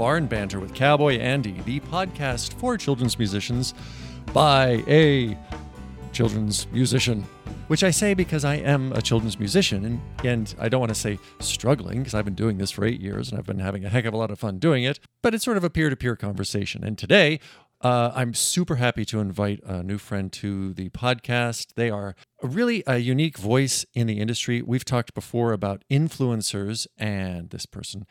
Barn Banter with Cowboy Andy, the podcast for children's musicians by a children's musician. Which I say because I am a children's musician, and, and I don't want to say struggling, because I've been doing this for eight years and I've been having a heck of a lot of fun doing it, but it's sort of a peer to peer conversation. And today, uh, I'm super happy to invite a new friend to the podcast. They are really a unique voice in the industry. We've talked before about influencers, and this person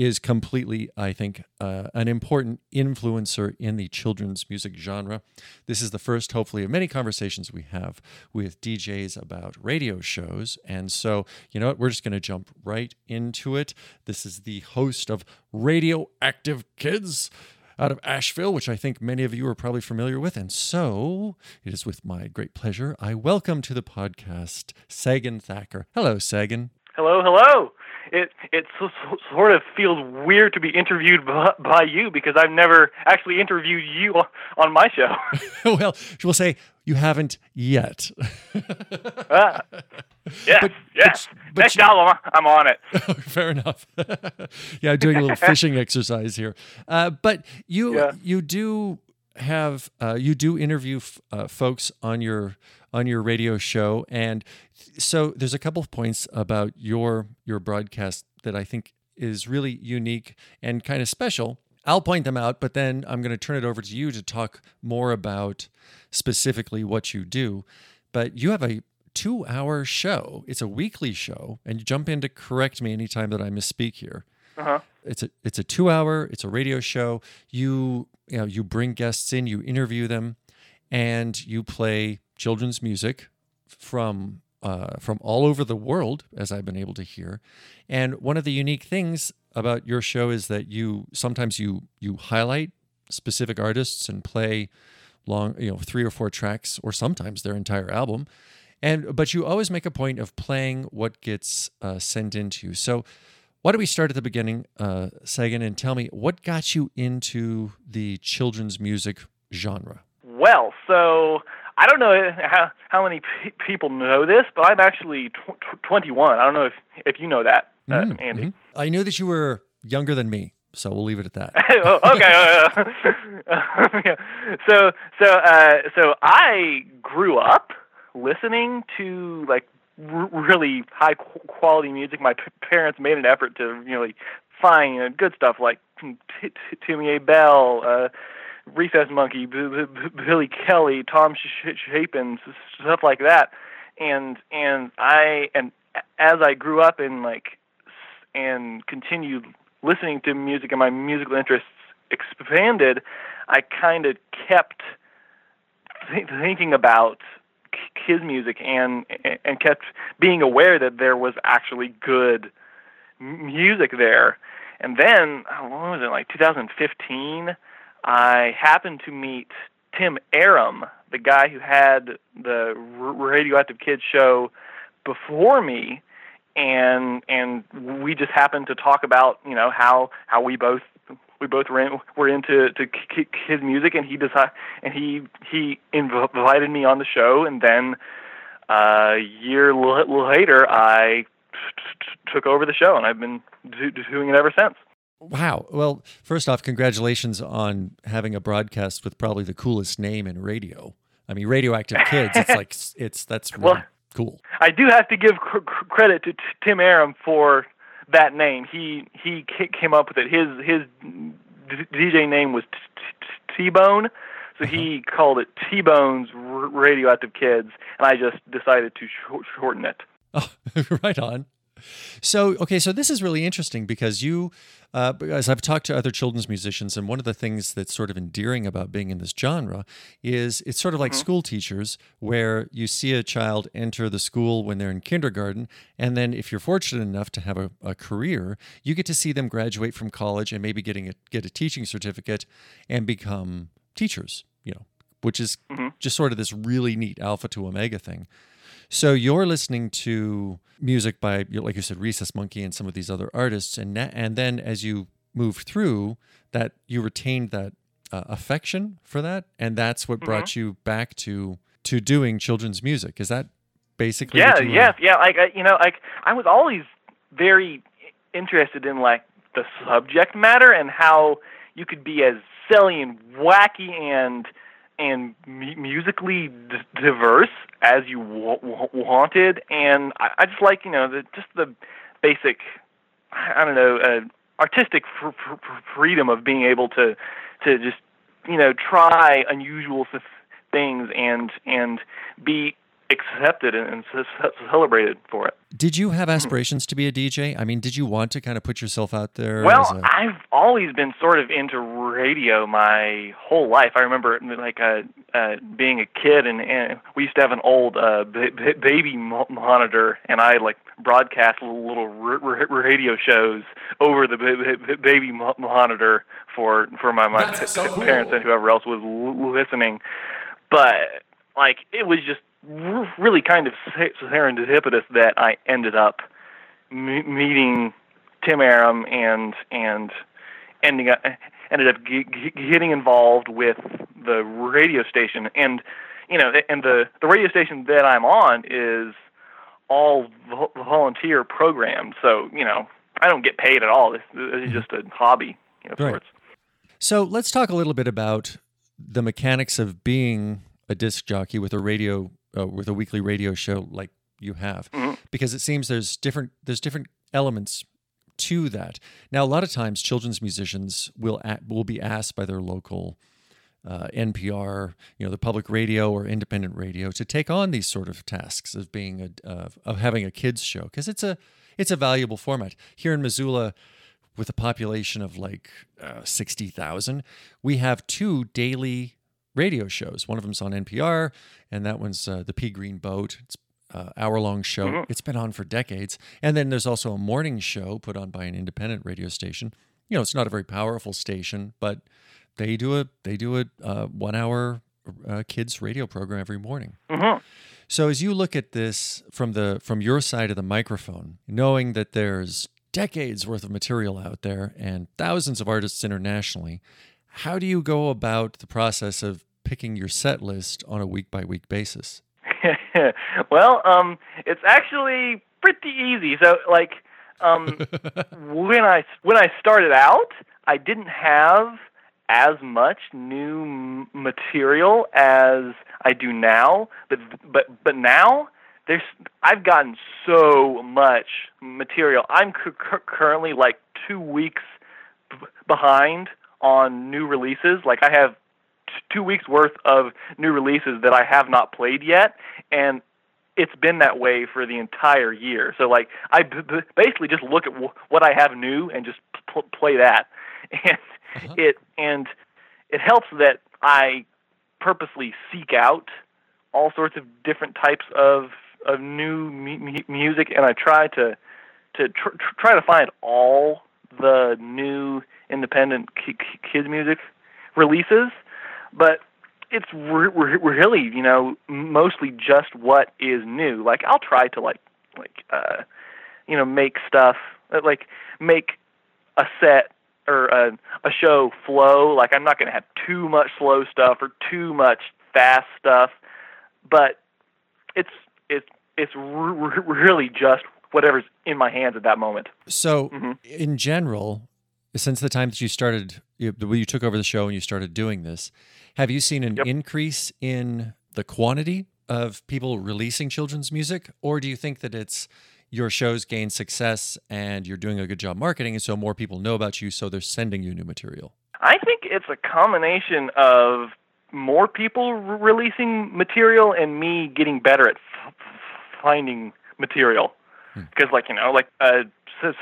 is completely, I think, uh, an important influencer in the children's music genre. This is the first, hopefully, of many conversations we have with DJs about radio shows. And so, you know what? We're just going to jump right into it. This is the host of Radioactive Kids out of Asheville, which I think many of you are probably familiar with. And so it is with my great pleasure I welcome to the podcast Sagan Thacker. Hello, Sagan. Hello, hello it it sort of feels weird to be interviewed by, by you because I've never actually interviewed you on my show. well, we'll say you haven't yet. ah, yes, but, yes. But, but Next you, album, I'm on it. Fair enough. yeah, doing a little fishing exercise here. Uh, but you yeah. you do have uh, you do interview f- uh, folks on your on your radio show, and so there's a couple of points about your your broadcast that I think is really unique and kind of special. I'll point them out, but then I'm going to turn it over to you to talk more about specifically what you do. But you have a two hour show. It's a weekly show, and you jump in to correct me anytime that I misspeak here. Uh-huh. It's a it's a two hour. It's a radio show. You you know you bring guests in, you interview them, and you play children's music from uh, from all over the world, as I've been able to hear. And one of the unique things about your show is that you sometimes you you highlight specific artists and play long, you know, three or four tracks, or sometimes their entire album. And but you always make a point of playing what gets uh, sent into you. So. Why don't we start at the beginning, uh, Sagan, and tell me what got you into the children's music genre? Well, so I don't know how how many p- people know this, but I'm actually tw- 21. I don't know if if you know that, uh, mm-hmm. Andy. Mm-hmm. I knew that you were younger than me, so we'll leave it at that. oh, okay. Uh, so so uh, so I grew up listening to like r- really high quality music. My p- parents made an effort to you know like, find you know, good stuff like T- T- Timmy Abell. Uh, Recess Monkey, Billy Kelly, Tom Chapin, stuff like that. And and I and as I grew up and like and continued listening to music and my musical interests expanded, I kind of kept th- thinking about his music and and kept being aware that there was actually good music there. And then, oh, what was it like 2015? I happened to meet Tim Aram, the guy who had the Radioactive Kids show before me, and and we just happened to talk about you know how how we both we both were, in, were into to his music, and he decided and he he invited me on the show, and then uh, a year later I took over the show, and I've been do- doing it ever since. Wow. Well, first off, congratulations on having a broadcast with probably the coolest name in radio. I mean, Radioactive Kids. It's like it's that's really well, cool. I do have to give cr- credit to t- Tim Aram for that name. He he came up with it. His his DJ name was T Bone, so he uh-huh. called it T Bone's Radioactive Kids, and I just decided to sh- shorten it. Oh, right on. So, okay, so this is really interesting because you, uh, as I've talked to other children's musicians, and one of the things that's sort of endearing about being in this genre is it's sort of like mm-hmm. school teachers, where you see a child enter the school when they're in kindergarten, and then if you're fortunate enough to have a, a career, you get to see them graduate from college and maybe getting a, get a teaching certificate and become teachers, you know, which is mm-hmm. just sort of this really neat alpha to omega thing. So you're listening to music by, like you said, Recess Monkey and some of these other artists, and and then as you move through that, you retained that uh, affection for that, and that's what mm-hmm. brought you back to to doing children's music. Is that basically? Yeah, yes, yeah. Like you know, like I was always very interested in like the subject matter and how you could be as silly and wacky and and m- musically d- diverse as you w- w- wanted. And I, I just like you know the just the basic I don't know uh, artistic fr- fr- freedom of being able to to just you know try unusual things and and be accepted and celebrated for it. Did you have aspirations to be a DJ? I mean, did you want to kind of put yourself out there? Well, a... I've always been sort of into radio my whole life. I remember like uh, uh, being a kid, and, and we used to have an old uh, b- b- baby monitor, and I like broadcast little, little r- r- radio shows over the b- baby monitor for for my my so parents cool. and whoever else was listening. But like it was just really kind of serendipitous that I ended up m- meeting Tim Aram and and ending up ended up g- g- getting involved with the radio station and you know and the the radio station that I'm on is all vo- volunteer programmed so you know I don't get paid at all this, this is mm-hmm. just a hobby you know, right. sorts. So let's talk a little bit about the mechanics of being a disc jockey with a radio uh, with a weekly radio show like you have, mm-hmm. because it seems there's different there's different elements to that. Now, a lot of times, children's musicians will at, will be asked by their local uh, NPR, you know, the public radio or independent radio, to take on these sort of tasks of being a uh, of having a kids show because it's a it's a valuable format here in Missoula. With a population of like uh, sixty thousand, we have two daily radio shows. One of them's on NPR, and that one's uh, the Pea Green Boat. It's uh, hour long show. Mm-hmm. It's been on for decades. And then there's also a morning show put on by an independent radio station. You know, it's not a very powerful station, but they do a they do a uh, one hour uh, kids radio program every morning. Mm-hmm. So as you look at this from the from your side of the microphone, knowing that there's decades worth of material out there and thousands of artists internationally, how do you go about the process of picking your set list on a week by week basis? well, um, it's actually pretty easy. So, like, um, when I when I started out, I didn't have as much new material as I do now. But but but now there's I've gotten so much material. I'm cu- currently like two weeks b- behind on new releases. Like I have two weeks worth of new releases that I have not played yet, and it's been that way for the entire year. So like I b- b- basically just look at w- what I have new and just pl- play that, and uh-huh. it and it helps that I purposely seek out all sorts of different types of of new mu- music, and I try to to tr- try to find all the new independent kids music releases but it's re- re- really you know mostly just what is new. Like I'll try to like like uh, you know make stuff uh, like make a set or a, a show flow. Like I'm not going to have too much slow stuff or too much fast stuff, but it's it's it's re- really just whatever's in my hands at that moment. So, mm-hmm. in general, since the time that you started, you, you took over the show and you started doing this, have you seen an yep. increase in the quantity of people releasing children's music, or do you think that it's your shows gain success and you're doing a good job marketing, and so more people know about you, so they're sending you new material? I think it's a combination of more people re- releasing material and me getting better at f- finding material. Because, hmm. like you know, like uh,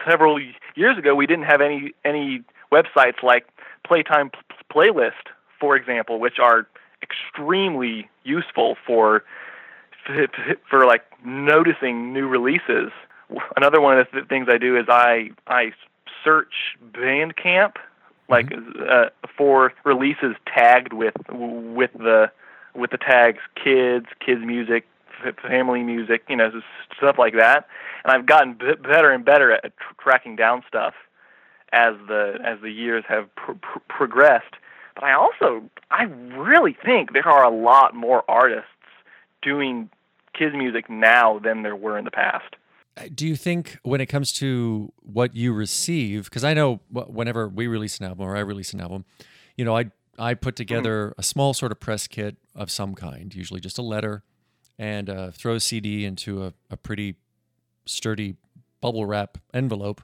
several years ago, we didn't have any any websites like Playtime Playlist for example, which are extremely useful for for like noticing new releases. Another one of the things I do is I I search Bandcamp like mm-hmm. uh, for releases tagged with with the with the tags kids, kids music, family music, you know, stuff like that. And I've gotten b- better and better at tr- tracking down stuff as the as the years have pr- pr- progressed. But I also, I really think there are a lot more artists doing kids music now than there were in the past. do you think when it comes to what you receive because i know whenever we release an album or i release an album you know i i put mm-hmm. together a small sort of press kit of some kind usually just a letter and uh, throw a cd into a, a pretty sturdy bubble wrap envelope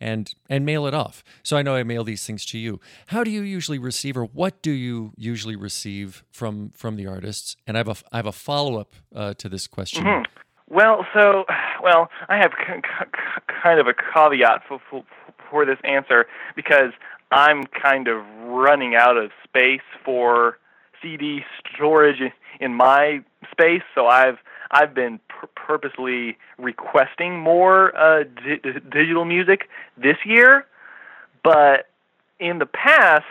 and and mail it off. So I know I mail these things to you. How do you usually receive, or what do you usually receive from from the artists? And I have a I have a follow up uh, to this question. Mm-hmm. Well, so well, I have c- c- kind of a caveat for, for for this answer because I'm kind of running out of space for CD storage in my space. So I've I've been pur- purposely requesting more uh, di- digital music this year, but in the past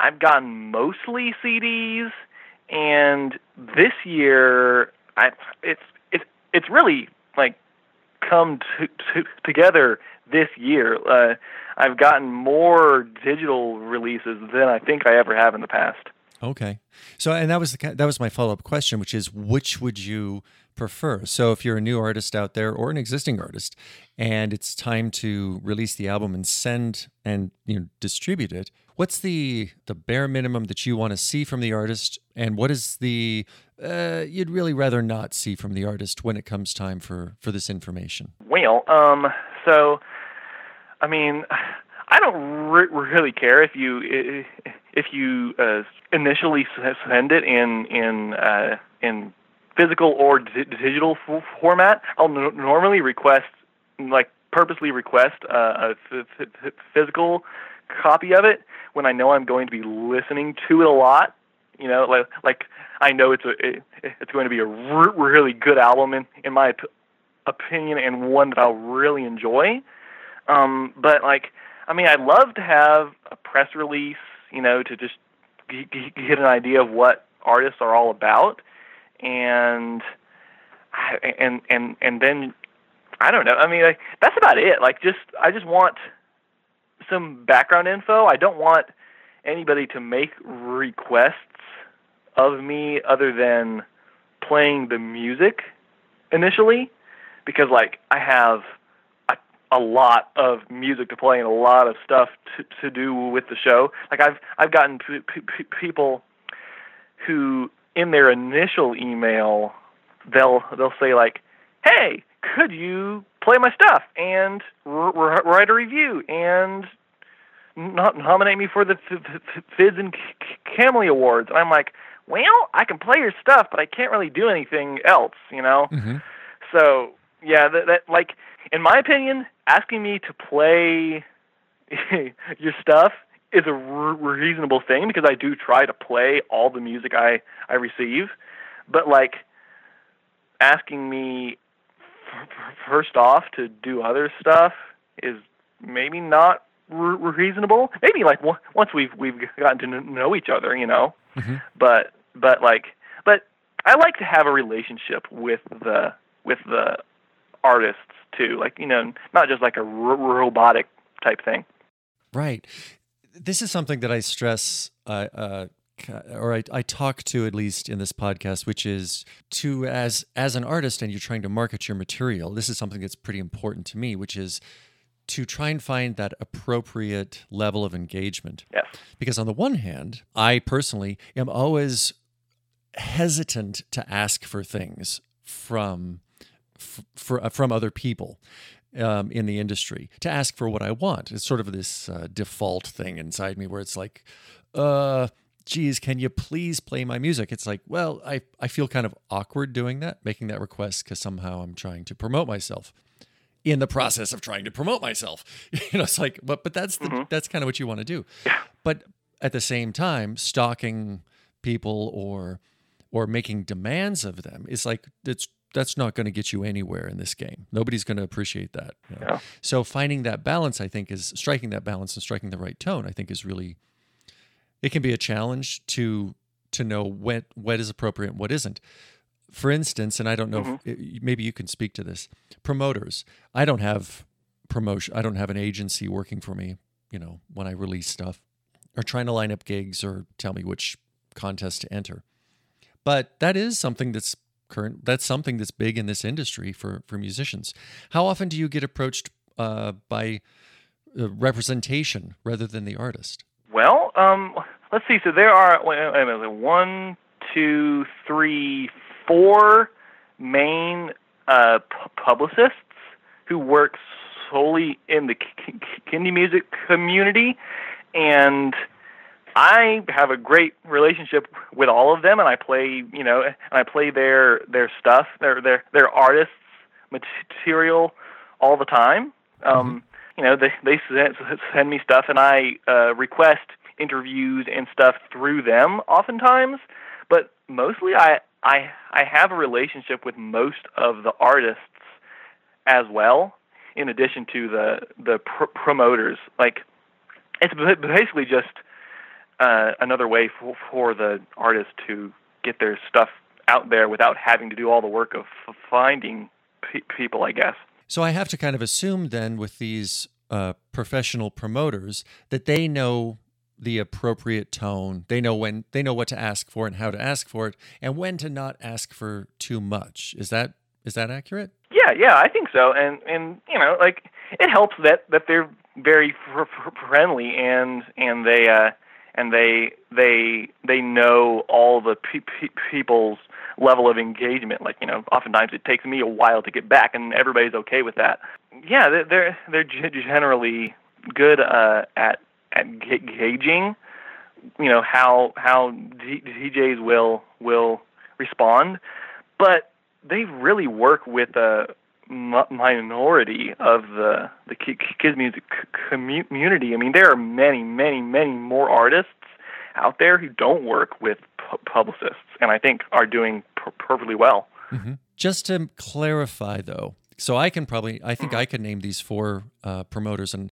I've gotten mostly CDs, and this year I it's it's it's really like come to, to, together this year. Uh, I've gotten more digital releases than I think I ever have in the past. Okay, so and that was the that was my follow up question, which is which would you prefer. So if you're a new artist out there or an existing artist and it's time to release the album and send and you know distribute it, what's the the bare minimum that you want to see from the artist and what is the uh, you'd really rather not see from the artist when it comes time for for this information? Well, um so I mean I don't re- really care if you if you uh, initially send it in in uh, in physical or digital f- format, I'll n- normally request, like purposely request uh, a f- f- physical copy of it when I know I'm going to be listening to it a lot. You know, like like I know it's a it, it's going to be a r- really good album in in my p- opinion and one that I'll really enjoy. Um, but like, I mean, I'd love to have a press release, you know, to just get an idea of what artists are all about and and and and then I don't know. I mean, like, that's about it. Like, just I just want some background info. I don't want anybody to make requests of me other than playing the music initially, because like I have a, lot of music to play and a lot of stuff to to do with the show. Like I've I've gotten p- p- people who in their initial email, they'll they'll say like, "Hey, could you play my stuff and r- r- write a review and not nominate me for the Fids and Kamily Awards?" And I'm like, "Well, I can play your stuff, but I can't really do anything else, you know." Mm-hmm. So yeah, that, that like in my opinion, asking me to play your stuff is a reasonable thing because I do try to play all the music I I receive, but like asking me f- first off to do other stuff is maybe not reasonable. Maybe like w- once we've we've gotten to know each other, you know. Mm-hmm. But but like but I like to have a relationship with the with the artists too, like you know, not just like a r- robotic type thing. Right this is something that I stress, uh, uh, or I, I talk to at least in this podcast, which is to as as an artist and you're trying to market your material. This is something that's pretty important to me, which is to try and find that appropriate level of engagement. Yes. Because on the one hand, I personally am always hesitant to ask for things from for, from other people um, in the industry to ask for what I want. It's sort of this uh, default thing inside me where it's like, uh, geez, can you please play my music? It's like, well, I, I feel kind of awkward doing that, making that request because somehow I'm trying to promote myself in the process of trying to promote myself. you know, it's like, but but that's the, mm-hmm. that's kind of what you want to do. Yeah. But at the same time, stalking people or or making demands of them is like it's that's not going to get you anywhere in this game. Nobody's going to appreciate that. You know? yeah. So finding that balance, I think, is striking that balance and striking the right tone. I think is really it can be a challenge to to know what what is appropriate and what isn't. For instance, and I don't know, mm-hmm. if, maybe you can speak to this. Promoters, I don't have promotion. I don't have an agency working for me. You know, when I release stuff, or trying to line up gigs or tell me which contest to enter. But that is something that's current that's something that's big in this industry for for musicians. How often do you get approached uh, by uh, representation rather than the artist? Well, um, let's see. So there are one, two, three, four main uh, publicists who work solely in the indie music community, and I have a great relationship with all of them, and I play, you know, and I play their their stuff, their their their artists' material all the time. Um, mm-hmm. You know, they they send, send me stuff, and I uh, request interviews and stuff through them oftentimes. But mostly, I I I have a relationship with most of the artists as well, in addition to the the pr- promoters. Like, it's basically just uh, another way for, for the artist to get their stuff out there without having to do all the work of f- finding pe- people, I guess. So I have to kind of assume then with these uh, professional promoters that they know the appropriate tone. They know when they know what to ask for and how to ask for it, and when to not ask for too much. Is that is that accurate? Yeah, yeah, I think so. And and you know, like it helps that that they're very fr- fr- friendly and and they uh and they they they know all the pe- pe- people's level of engagement. Like you know, oftentimes it takes me a while to get back, and everybody's okay with that. Yeah, they're they're, they're generally good uh, at at gauging, you know, how how DJs will will respond, but they really work with a minority of the the kids music community. I mean, there are many, many, many more artists out there who don't work with publicists, and I think are doing perfectly well. Mm-hmm. Just to clarify, though, so I can probably, I think I can name these four uh, promoters, and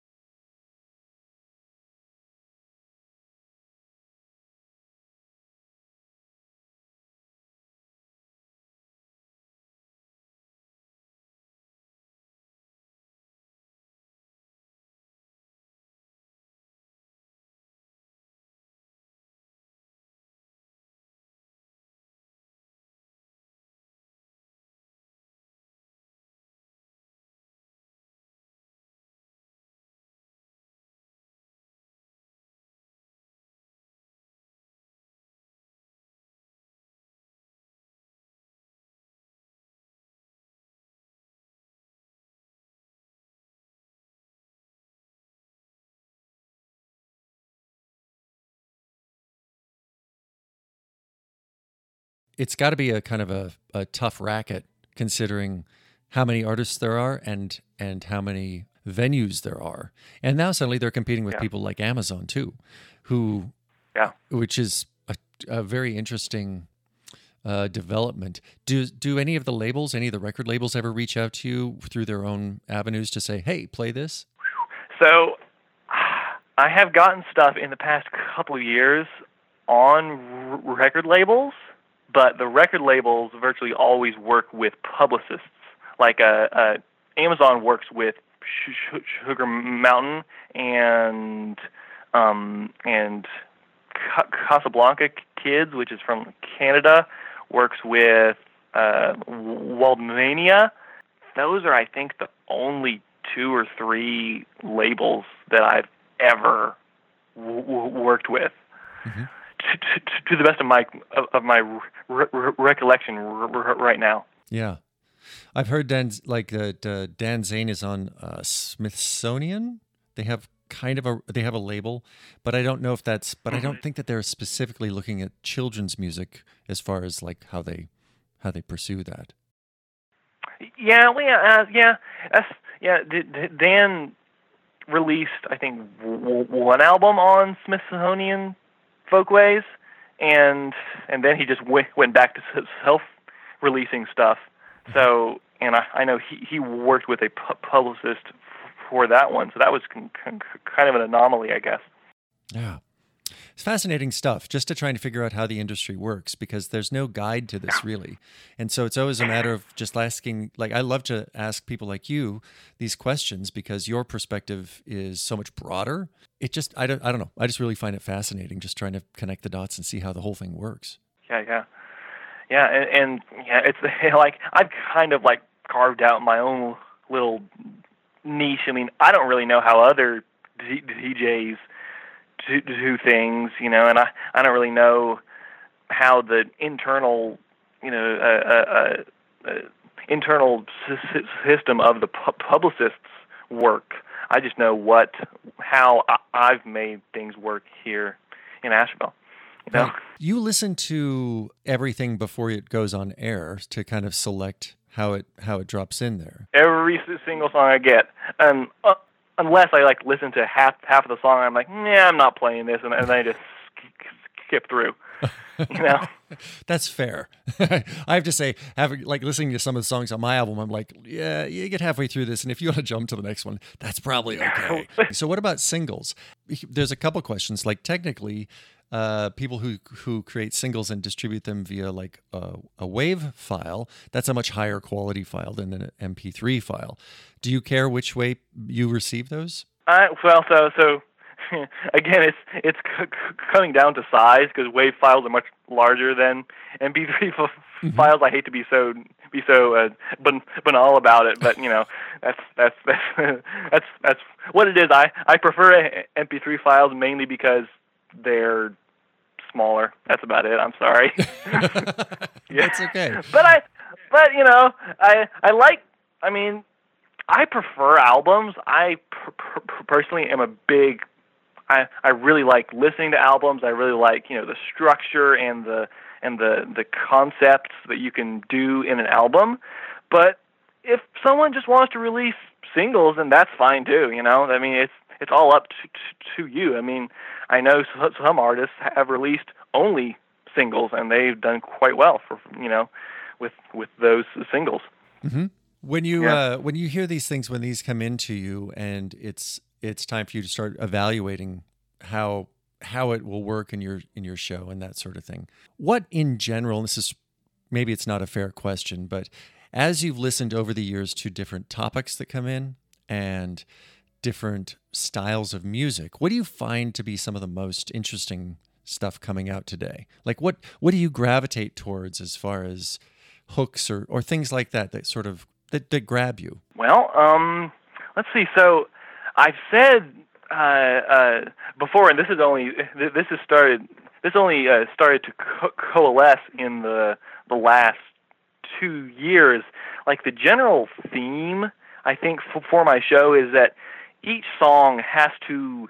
it's got to be a kind of a, a tough racket considering how many artists there are and and how many venues there are. And now suddenly they're competing with yeah. people like Amazon too, who yeah, which is a, a very interesting uh, development. Do do any of the labels, any of the record labels, ever reach out to you through their own avenues to say, "Hey, play this"? So, I have gotten stuff in the past couple of years on r- record labels but the record labels virtually always work with publicists. Like uh, uh, Amazon works with Sugar Mountain and um, and Casablanca Kids, which is from Canada, works with uh, Waldmania. Those are, I think, the only two or three labels that I've ever w- w- worked with. Mm-hmm to, to, the best of my of, of my re- re- recollection r- right now. Yeah, I've heard Dan like uh, Dan Zanes is on uh, Smithsonian. They have kind of a they have a label, but I don't know if that's. But mm-hmm. I don't mm-hmm. think that they're specifically looking at children's music as far as like how they how they pursue that. Yeah, well, yeah, uh, yeah, that's, yeah. Dan released, I think, w- one album on Smithsonian folkways, and and then he just went went back to self releasing stuff. So and I, I know he he worked with a pu- publicist for that one, so that was con- con- kind of an anomaly, I guess. Yeah. It's fascinating stuff just to trying to figure out how the industry works because there's no guide to this really. And so it's always a matter of just asking like I love to ask people like you these questions because your perspective is so much broader. It just I don't I don't know. I just really find it fascinating just trying to connect the dots and see how the whole thing works. Yeah, yeah. yeah, and, and yeah, it's like I've kind of like carved out my own little niche. I mean, I don't really know how other D- DJs do, do things, you know, and I I don't really know how the internal, you know, uh, uh, uh, internal system of the pu- publicists work. I just know what how I- I've made things work here in Asheville. You, know? you listen to everything before it goes on air to kind of select how it how it drops in there. Every single song I get, and uh, unless I like listen to half half of the song, I'm like, yeah, I'm not playing this, and, and then I just skip through. you know, that's fair. I have to say, having like listening to some of the songs on my album, I'm like, yeah, you get halfway through this, and if you want to jump to the next one, that's probably okay. so, what about singles? There's a couple questions. Like, technically, uh, people who who create singles and distribute them via like a, a wave file, that's a much higher quality file than an MP3 file. Do you care which way you receive those? Uh, well, so so again, it's it's c- c- coming down to size because WAV files are much larger than MP3 f- mm-hmm. files. I hate to be so be so uh, ban- banal about it, but you know that's that's that's that's that's what it is. I I prefer MP3 files mainly because they're smaller. That's about it. I'm sorry. yeah. That's okay. But I but you know I I like I mean I prefer albums. I per- per- personally am a big I I really like listening to albums. I really like you know the structure and the and the the concepts that you can do in an album. But if someone just wants to release singles, then that's fine too. You know, I mean, it's it's all up to, to you. I mean, I know some artists have released only singles, and they've done quite well for you know with with those singles. Mm-hmm. When you yeah. uh, when you hear these things, when these come into you, and it's it's time for you to start evaluating how how it will work in your in your show and that sort of thing. What in general, this is maybe it's not a fair question, but as you've listened over the years to different topics that come in and different styles of music, what do you find to be some of the most interesting stuff coming out today? Like what what do you gravitate towards as far as hooks or, or things like that that sort of that, that grab you? Well, um, let's see. So I've said uh, uh, before, and this is only this has started. This only uh, started to co- coalesce in the the last two years. Like the general theme, I think f- for my show is that each song has to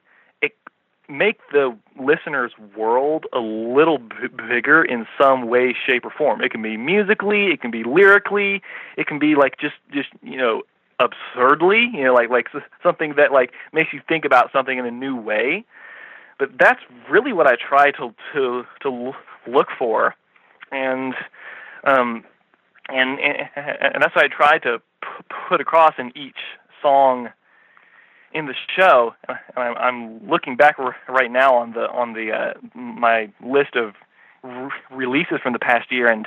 make the listener's world a little b- bigger in some way, shape, or form. It can be musically, it can be lyrically, it can be like just just you know absurdly, you know, like like something that like makes you think about something in a new way. But that's really what I try to to to look for, and um, and and that's what I try to put across in each song in the show. And I'm, looking back right now on the on the uh, my list of re- releases from the past year, and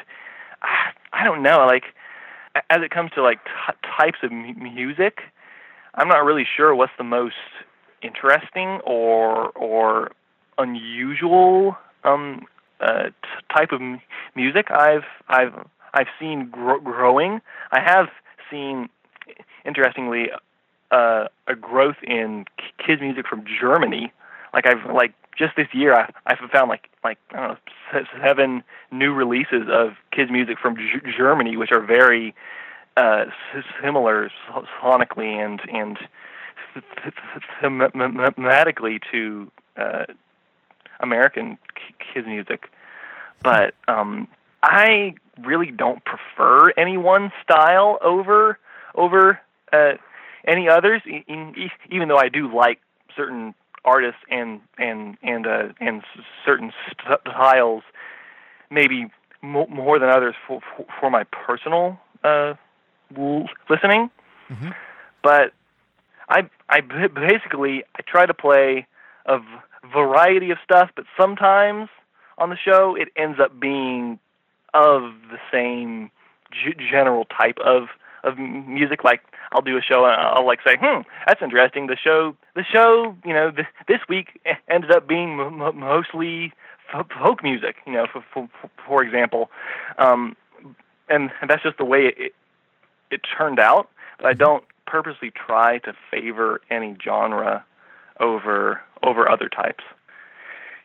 I, I don't know, like as it comes to like t- types of m- music, I'm not really sure what's the most interesting or or unusual um, uh, t- type of m- music I've I've I've seen gro- growing. I have seen, interestingly, uh, a growth in kids music from Germany. Like I've like just this year, I, I've found like like I don't know seven new releases of kids music from G- Germany, which are very uh, similar sonically and and thematically to uh, American kids music. But um, I really don't prefer any one style over over uh, any others. Even though I do like certain artists and and and uh, and certain styles, maybe more than others for for my personal uh, listening. Mm-hmm. But I I basically I try to play a variety of stuff, but sometimes on the show it ends up being of the same g- general type of of music. Like I'll do a show and I'll like say, "Hmm, that's interesting." The show, the show, you know, th- this week ended up being m- mostly folk music, you know, for for, for example, um, and, and that's just the way it it turned out. But I don't purposely try to favor any genre over over other types.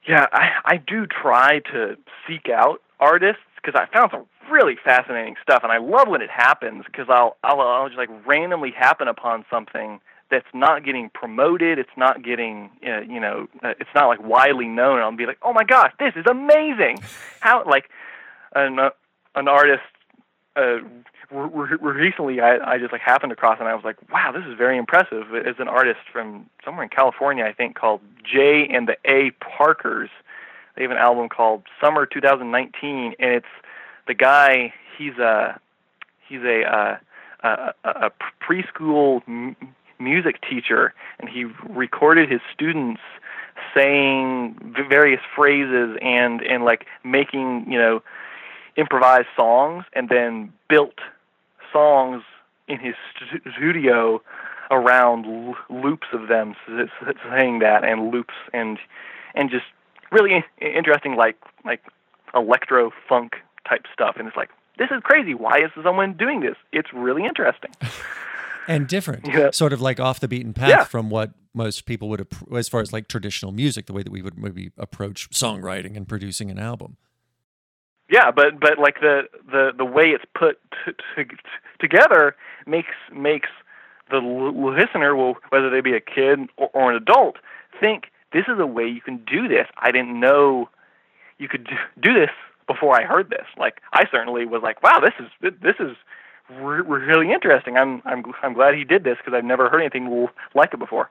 Yeah, I I do try to seek out artists because I found some really fascinating stuff, and I love when it happens because I'll, I'll I'll just like randomly happen upon something that's not getting promoted. It's not getting uh, you know uh, it's not like widely known. And I'll be like, oh my gosh, this is amazing! How like an uh, an artist. Uh, re- recently, I, I just like happened across, and I was like, "Wow, this is very impressive." As an artist from somewhere in California, I think called J and the A Parkers, they have an album called Summer 2019, and it's the guy. He's a he's a uh, a, a preschool m- music teacher, and he recorded his students saying various phrases and and like making you know improvised songs, and then built songs in his studio around loops of them saying that and loops and and just really interesting like like electro funk type stuff and it's like this is crazy why is someone doing this it's really interesting and different yeah. sort of like off the beaten path yeah. from what most people would as far as like traditional music the way that we would maybe approach songwriting and producing an album yeah but but like the the the way it's put t- t- t- together makes makes the listener will whether they be a kid or, or an adult think this is a way you can do this. I didn't know you could do this before I heard this. Like I certainly was like, wow, this is this is re- really interesting. I'm I'm I'm glad he did this because I've never heard anything like it before.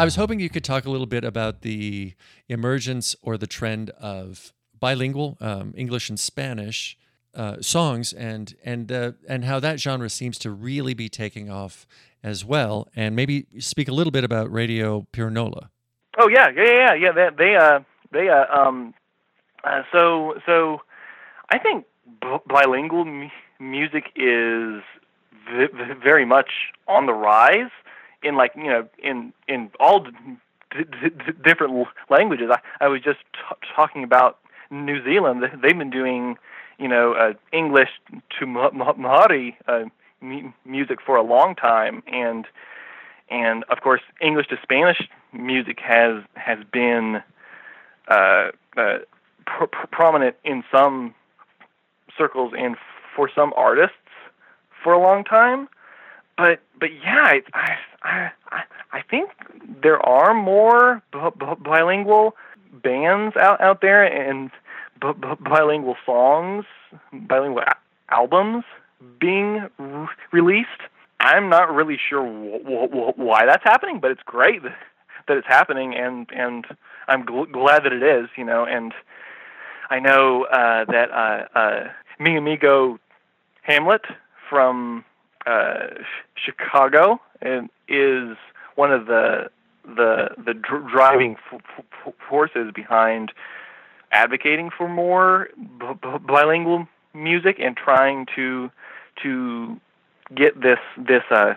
I was hoping you could talk a little bit about the emergence or the trend of bilingual um, English and Spanish uh, songs, and and uh, and how that genre seems to really be taking off as well. And maybe speak a little bit about Radio Pirinola. Oh yeah, yeah, yeah, yeah. They, they uh, they uh, um, uh, so so, I think bilingual music is very much on the rise in like you know in in all d- d- different languages. I, I was just t- talking about New Zealand. They've been doing you know uh, English to Maori uh, m- music for a long time, and and of course English to Spanish music has has been uh, uh, pr- prominent in some circles and for some artists for a long time. But but yeah, I I, I think there are more b- b- bilingual bands out out there and b- bilingual songs, bilingual albums being re- released. I'm not really sure wh- wh- why that's happening, but it's great that it's happening, and and I'm gl- glad that it is. You know, and I know uh, that uh, uh, Mi Amigo Hamlet from uh, Chicago and is one of the the the dr- driving f- f- forces behind advocating for more b- b- bilingual music and trying to to get this this uh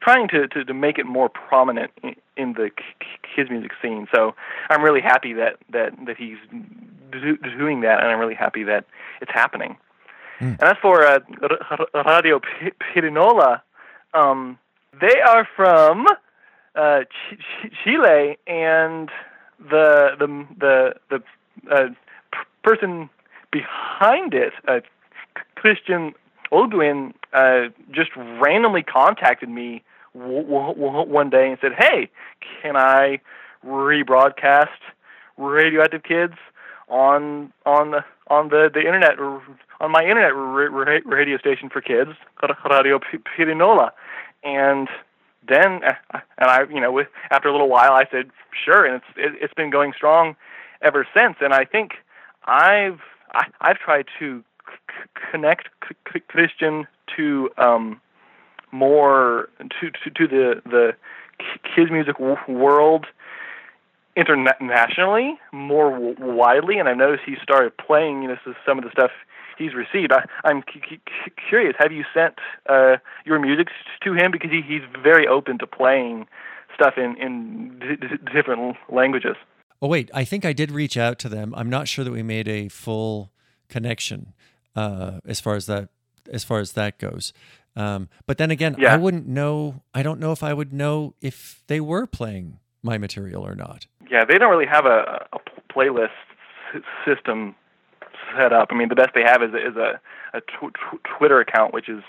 trying to, to to make it more prominent in, in the kids music scene. So I'm really happy that that that he's do, doing that, and I'm really happy that it's happening. Mm. And as for uh, Radio Pirinola, um, they are from uh, Ch- Chile, and the the the the uh, person behind it, uh, Christian Olguin, uh, just randomly contacted me one day and said, "Hey, can I rebroadcast Radioactive Kids on on the on the the internet on my internet radio station for kids, Radio Pirinola?" And then, uh, and I, you know, with after a little while, I said, "Sure," and it's it, it's been going strong ever since. And I think I've I, I've tried to c- connect c- Christian to um, more to, to to the the kids music world internationally more w- widely and I've noticed he started playing you know some of the stuff he's received I, I'm c- c- curious have you sent uh, your music to him because he, he's very open to playing stuff in in d- d- different languages oh wait I think I did reach out to them I'm not sure that we made a full connection uh, as far as that as far as that goes. Um, but then again, yeah. I wouldn't know. I don't know if I would know if they were playing my material or not. Yeah, they don't really have a, a playlist system set up. I mean, the best they have is a, is a, a tw- tw- Twitter account, which is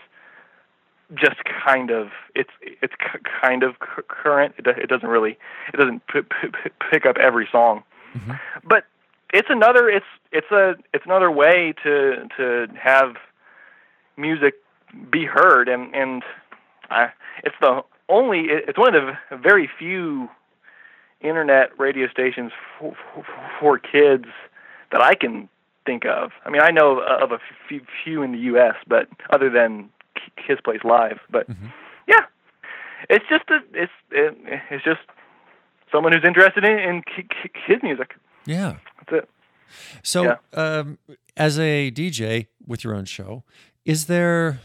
just kind of it's it's c- kind of c- current. It, it doesn't really it doesn't p- p- pick up every song, mm-hmm. but it's another it's it's a it's another way to to have music be heard and and I, it's the only it's one of the very few internet radio stations for, for, for kids that I can think of. I mean, I know of a few, few in the U.S., but other than Kids Place Live, but mm-hmm. yeah, it's just a, it's it, it's just someone who's interested in, in kids music. Yeah, that's it. So, yeah. um, as a DJ with your own show, is there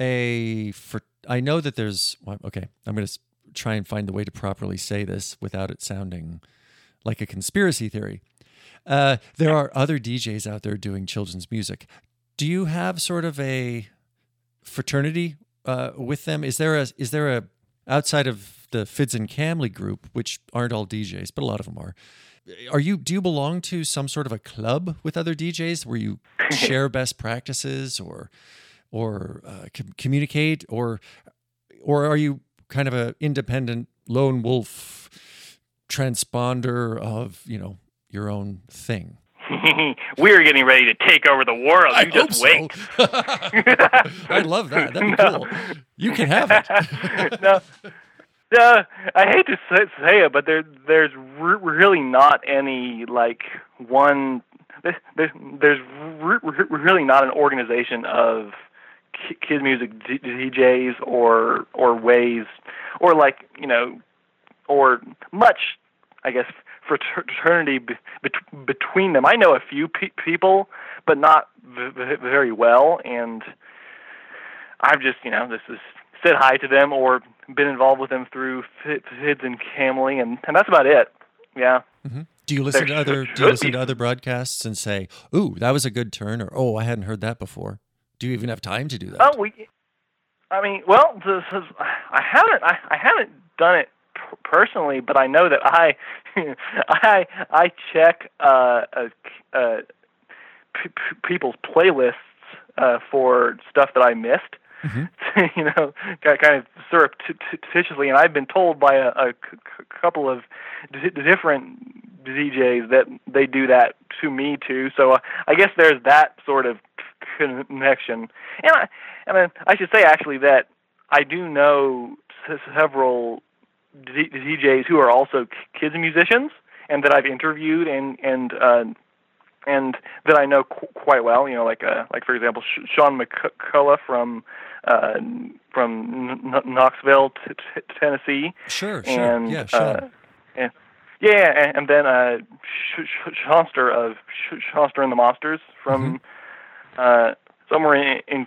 a for? I know that there's. Okay, I'm going to try and find the way to properly say this without it sounding like a conspiracy theory. Uh, there are other DJs out there doing children's music. Do you have sort of a fraternity uh, with them? Is there a is there a outside of the Fids and Kamily group, which aren't all DJs, but a lot of them are? are you do you belong to some sort of a club with other DJs where you share best practices or or uh, com- communicate or or are you kind of a independent lone wolf transponder of you know your own thing? We're getting ready to take over the world. You I just wait. So. I love that. That'd be no. cool. You can have it. no, uh, I hate to say, it, but there there's re- really not any like one. There's there's re- really not an organization of kids music DJs or or ways or like you know or much I guess fraternity be, between them. I know a few pe- people, but not v- very well, and I've just you know this is said hi to them or been involved with them through Fids and Kamily, and and that's about it. Yeah. Mm-hmm. Do you listen to other Do you listen to other broadcasts and say, "Ooh, that was a good turn," or "Oh, I hadn't heard that before"? Do you even have time to do that? Oh, we. I mean, well, this is, I haven't. I, I haven't done it personally, but I know that I, I, I check uh, uh, uh, p- p- people's playlists uh, for stuff that I missed. Mm-hmm. you know, kind of surreptitiously, and I've been told by a, a c- couple of d- different DJs that they do that to me too. So uh, I guess there's that sort of connection. And I, and I should say actually that I do know several D- DJs who are also kids musicians, and that I've interviewed and and uh, and that I know qu- quite well. You know, like uh, like for example, Sh- Sean McCullough from uh, from N- Knoxville, t- t- Tennessee. Sure, sure, and, yeah, Sean. Uh, and, yeah, and, and then uh, Sh- Sh- Shonster of Sh- Shonster and the Monsters from mm-hmm. Uh, somewhere in, in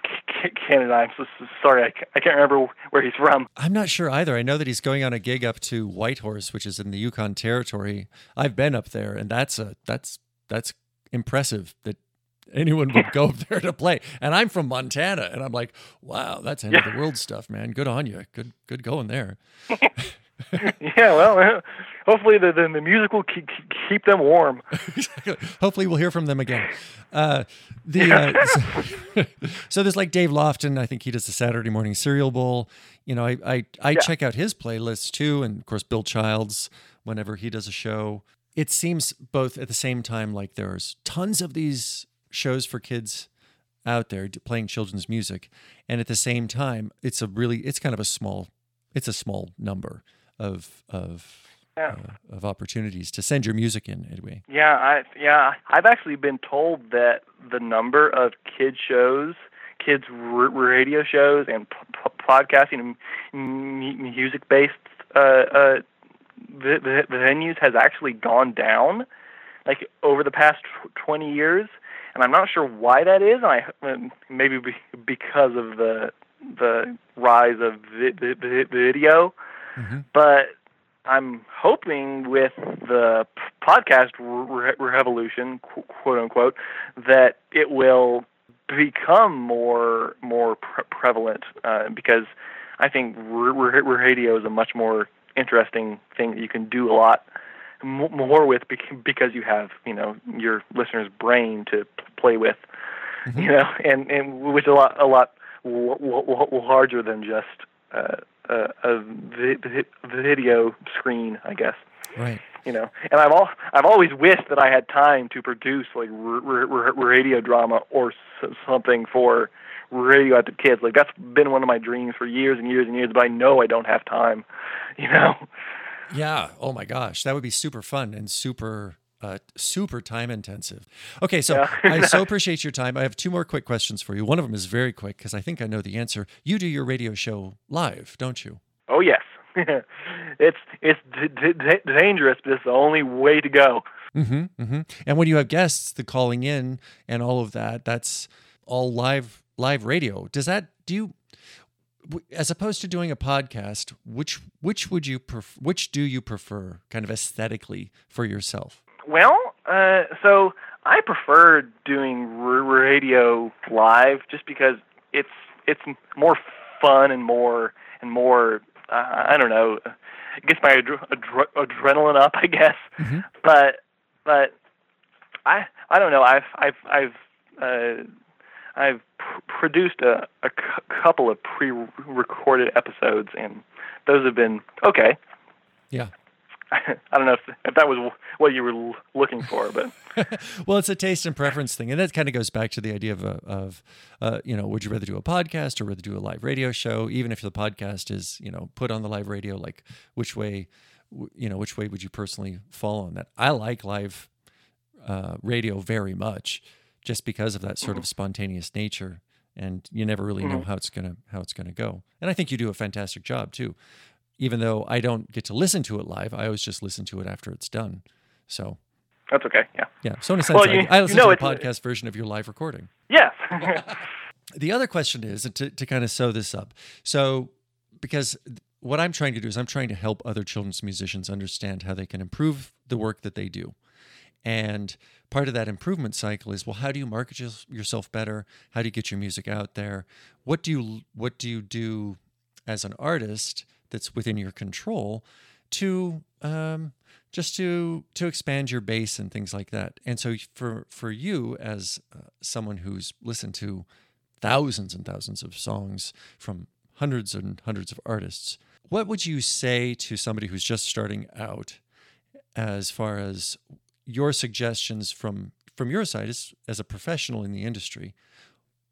Canada. I'm so, so sorry, I, I can't remember where he's from. I'm not sure either. I know that he's going on a gig up to Whitehorse, which is in the Yukon Territory. I've been up there, and that's a that's that's impressive that anyone would go up there to play. And I'm from Montana, and I'm like, wow, that's end yeah. of the world stuff, man. Good on you. Good good going there. yeah, well, hopefully the, the, the music will keep, keep them warm. hopefully we'll hear from them again. Uh, the uh, so, so, there's like Dave Loftin. I think he does the Saturday morning cereal bowl. You know, I I, I yeah. check out his playlists too, and of course Bill Childs whenever he does a show. It seems both at the same time like there's tons of these shows for kids out there playing children's music, and at the same time, it's a really it's kind of a small it's a small number of of yeah. uh, of opportunities to send your music in anyway. Yeah, I yeah, I've actually been told that the number of kid shows, kids r- radio shows, and p- p- podcasting and m- music based uh, uh, v- v- venues has actually gone down, like over the past twenty years. And I'm not sure why that is. And I maybe be, because of the the rise of vi- vi- video, mm-hmm. but I'm hoping with the podcast re- revolution, quote unquote, that it will become more more pre- prevalent uh, because I think r- r- radio is a much more interesting thing that you can do a lot more with because you have you know your listener's brain to play with, mm-hmm. you know, and and which is a lot a lot larger than just uh, a, a video screen, I guess. Right. You know, and I've all I've always wished that I had time to produce like r- r- radio drama or s- something for radioactive kids. Like that's been one of my dreams for years and years and years, but I know I don't have time. You know. Yeah. Oh my gosh, that would be super fun and super uh, super time intensive. Okay, so yeah. I so appreciate your time. I have two more quick questions for you. One of them is very quick because I think I know the answer. You do your radio show live, don't you? Oh yes, it's it's d- d- dangerous, but it's the only way to go. Mm-hmm, mm-hmm. And when you have guests, the calling in and all of that, that's all live live radio. Does that do you? as opposed to doing a podcast, which which would you pref- which do you prefer, kind of aesthetically for yourself? Well, uh, so I prefer doing r- radio live just because it's it's more fun and more and more uh, I don't know gets my adre- adrenaline up, I guess. Mm-hmm. But but I I don't know. I've I've I've uh, I've pr- produced a, a c- couple of pre-recorded episodes, and those have been okay. Yeah. I don't know if, if that was what you were looking for, but well, it's a taste and preference thing, and that kind of goes back to the idea of a, of uh, you know, would you rather do a podcast or rather do a live radio show? Even if the podcast is you know put on the live radio, like which way, you know, which way would you personally fall on that? I like live uh, radio very much, just because of that sort mm-hmm. of spontaneous nature, and you never really mm-hmm. know how it's gonna how it's gonna go. And I think you do a fantastic job too even though I don't get to listen to it live, I always just listen to it after it's done. So that's okay. Yeah. Yeah. So in a sense, well, you, I, I listen you know to the uh, podcast version of your live recording. Yes. the other question is to, to kind of sew this up. So because what I'm trying to do is I'm trying to help other children's musicians understand how they can improve the work that they do. And part of that improvement cycle is well how do you market yourself better how do you get your music out there what do you what do you do as an artist that's within your control to um, just to to expand your base and things like that. And so for for you as uh, someone who's listened to thousands and thousands of songs from hundreds and hundreds of artists, what would you say to somebody who's just starting out as far as your suggestions from from your side as, as a professional in the industry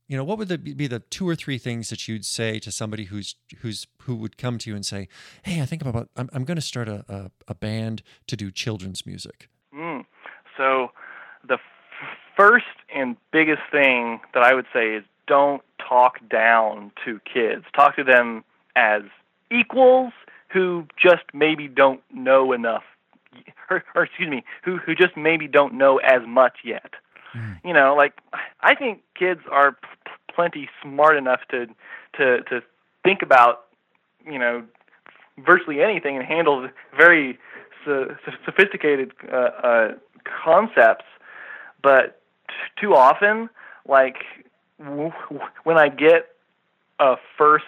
you know what would the, be the two or three things that you'd say to somebody who's who's who would come to you and say hey i think about i'm, I'm going to start a, a, a, band to do children's music mm. so the f- first and biggest thing that i would say is don't talk down to kids talk to them as equals who just maybe don't know enough or, or excuse me who who just maybe don't know as much yet mm. you know like i think kids are plenty smart enough to to to think about you know virtually anything and handle very so, sophisticated uh, uh, concepts. But t- too often, like w- when I get a first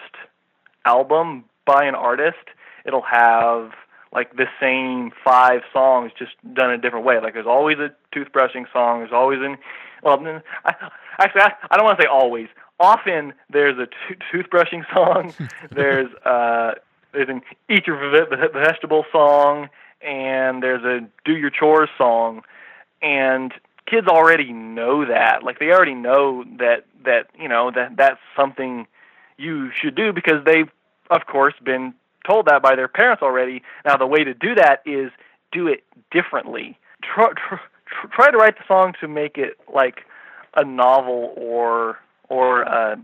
album by an artist, it'll have like the same five songs just done a different way. Like there's always a toothbrushing song. There's always an well, I, actually I, I don't want to say always often there's a t- toothbrushing song, there's uh, there's an eat your vegetable song, and there's a do your chores song, and kids already know that. Like they already know that that you know that that's something you should do because they've of course been told that by their parents already. Now the way to do that is do it differently. Try, try, try to write the song to make it like a novel or or a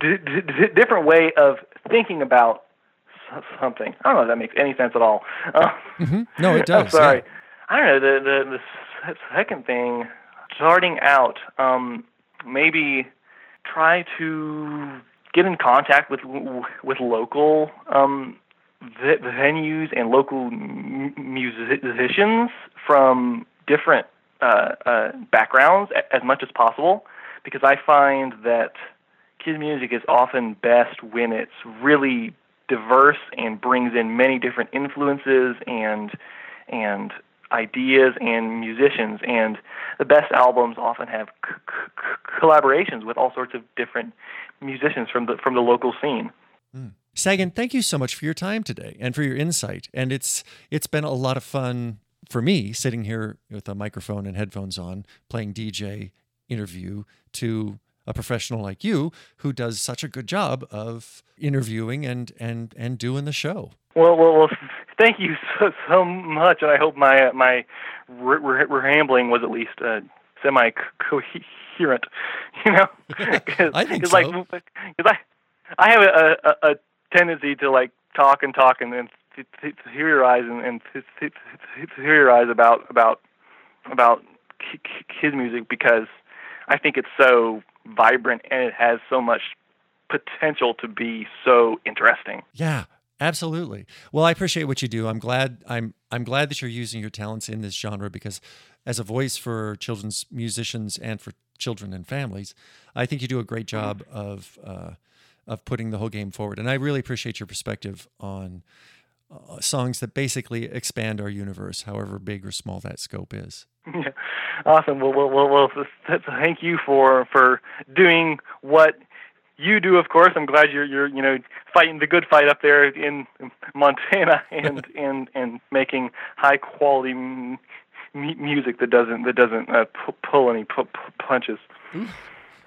d- d- different way of thinking about something. I don't know if that makes any sense at all. Uh, mm-hmm. No, it does. I'm sorry. Yeah. I don't know. The, the the second thing, starting out, um, maybe try to get in contact with with local um, venues and local musicians from different uh, uh, backgrounds as much as possible because I find that kids music is often best when it's really diverse and brings in many different influences and and ideas and musicians and the best albums often have c- c- collaborations with all sorts of different musicians from the from the local scene. Mm. Sagan, thank you so much for your time today and for your insight. And it's it's been a lot of fun for me sitting here with a microphone and headphones on, playing DJ interview to a professional like you who does such a good job of interviewing and and and doing the show. Well, well, well thank you so, so much, and I hope my my rambling was at least uh, semi coherent. You know, Cause, I think cause, so. Like, because I I have a, a, a tendency to like talk and talk and then theorize and, and theorize about about about kids music because I think it's so vibrant and it has so much potential to be so interesting. Yeah, absolutely. Well, I appreciate what you do. I'm glad I'm I'm glad that you're using your talents in this genre because as a voice for children's musicians and for children and families, I think you do a great job of uh, of putting the whole game forward. And I really appreciate your perspective on uh, songs that basically expand our universe, however big or small that scope is. Yeah. Awesome. Well, well, well, well, thank you for for doing what you do, of course. I'm glad you're you're you know fighting the good fight up there in Montana and and and making high quality m- music that doesn't that doesn't uh, pull any p- punches.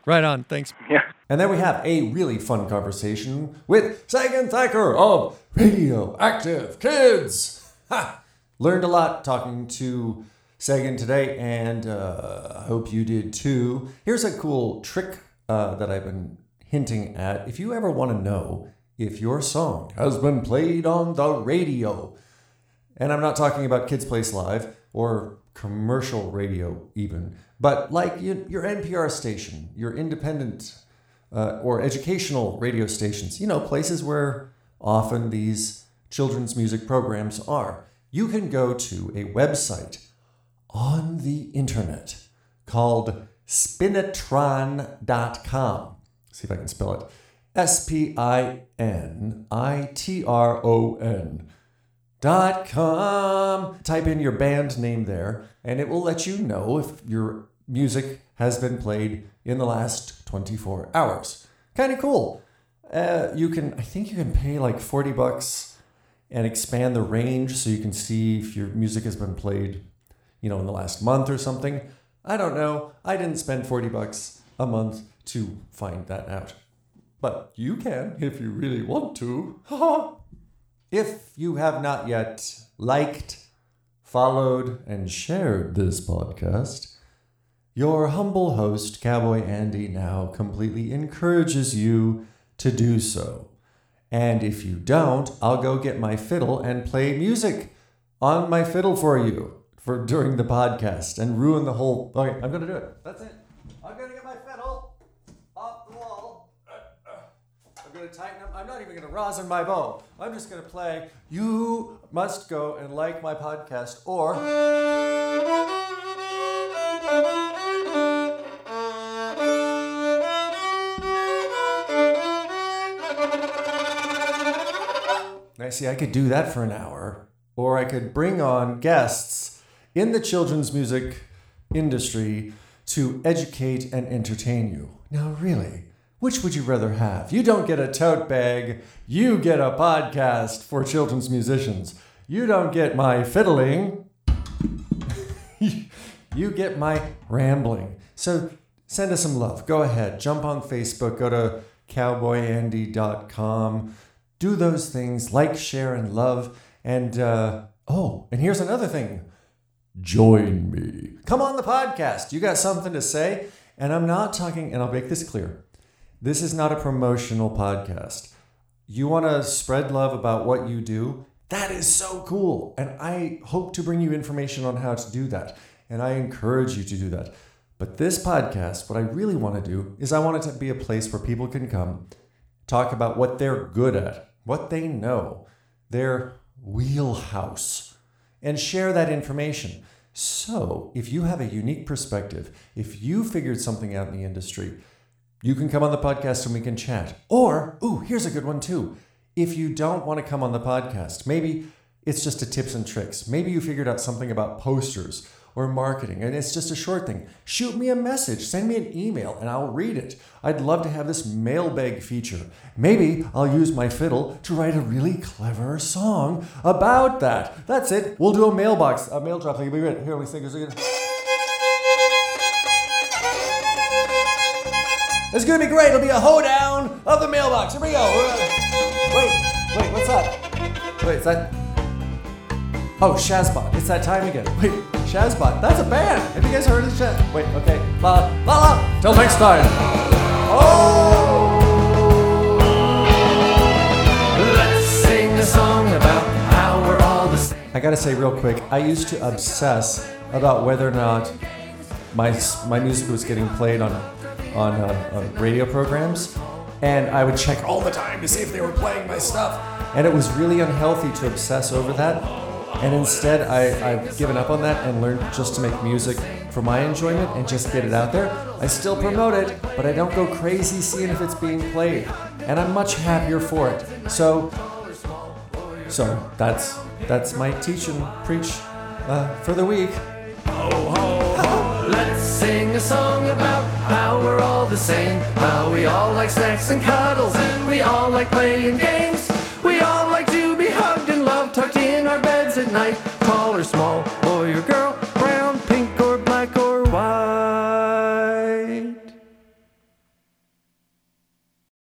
Right on. Thanks. Yeah. And then we have a really fun conversation with Sagan Thacker of Radioactive Kids. Ha! Learned a lot talking to Sagan today, and uh, I hope you did too. Here's a cool trick uh, that I've been hinting at. If you ever want to know if your song has been played on the radio, and I'm not talking about Kids Place Live or commercial radio even, but like your NPR station, your independent uh, or educational radio stations, you know, places where often these children's music programs are. You can go to a website on the internet called spinitron.com. See if I can spell it. S P I N I T R O N dot com. Type in your band name there, and it will let you know if your music has been played in the last 24 hours. Kind of cool. Uh, you can, I think you can pay like 40 bucks and expand the range so you can see if your music has been played you know, in the last month or something. I don't know. I didn't spend 40 bucks a month to find that out. But you can if you really want to. if you have not yet liked, followed, and shared this podcast, your humble host, Cowboy Andy, now completely encourages you to do so. And if you don't, I'll go get my fiddle and play music on my fiddle for you for during the podcast and ruin the whole. Okay, I'm gonna do it. That's it. I'm gonna tighten up. I'm not even gonna rosin my bow. I'm just gonna play. You must go and like my podcast or. I see I could do that for an hour, or I could bring on guests in the children's music industry to educate and entertain you. Now, really, which would you rather have? You don't get a tote bag, you get a podcast for children's musicians. You don't get my fiddling, you get my rambling. So send us some love. Go ahead, jump on Facebook, go to cowboyandy.com. Do those things, like, share, and love. And uh, oh, and here's another thing join me. Come on the podcast. You got something to say? And I'm not talking, and I'll make this clear this is not a promotional podcast. You want to spread love about what you do? That is so cool. And I hope to bring you information on how to do that. And I encourage you to do that. But this podcast, what I really want to do is I want it to be a place where people can come, talk about what they're good at, what they know, their wheelhouse and share that information. So, if you have a unique perspective, if you figured something out in the industry, you can come on the podcast and we can chat. Or, ooh, here's a good one too. If you don't want to come on the podcast, maybe it's just a tips and tricks. Maybe you figured out something about posters or marketing, and it's just a short thing, shoot me a message, send me an email, and I'll read it. I'd love to have this mailbag feature. Maybe I'll use my fiddle to write a really clever song about that. That's it. We'll do a mailbox, a mail drop thing. Here, let me think. It's gonna be great. It'll be a hoedown of the mailbox. Here we go. Wait, wait, what's that? Wait, is that? Oh, Shazbot. It's that time again. Wait, Shazbot. That's a band. Have you guys heard of Shaz? Wait, okay. La la la. Till next time. Oh. Let's sing a song about how we're all the same. I gotta say real quick. I used to obsess about whether or not my my music was getting played on on uh, uh, radio programs, and I would check all the time to see if they were playing my stuff. And it was really unhealthy to obsess over that and instead, I, I've given up on that and learned just to make music for my enjoyment and just get it out there. I still promote it, but I don't go crazy seeing if it's being played. And I'm much happier for it. So, so that's that's my teach and preach uh, for the week. Ho, ho, ho. Let's sing a song about how we're all the same. How we all like snacks and cuddles, and we all like playing games. We all like to be hugged and loved, tucked in our beds at night. Tall or small,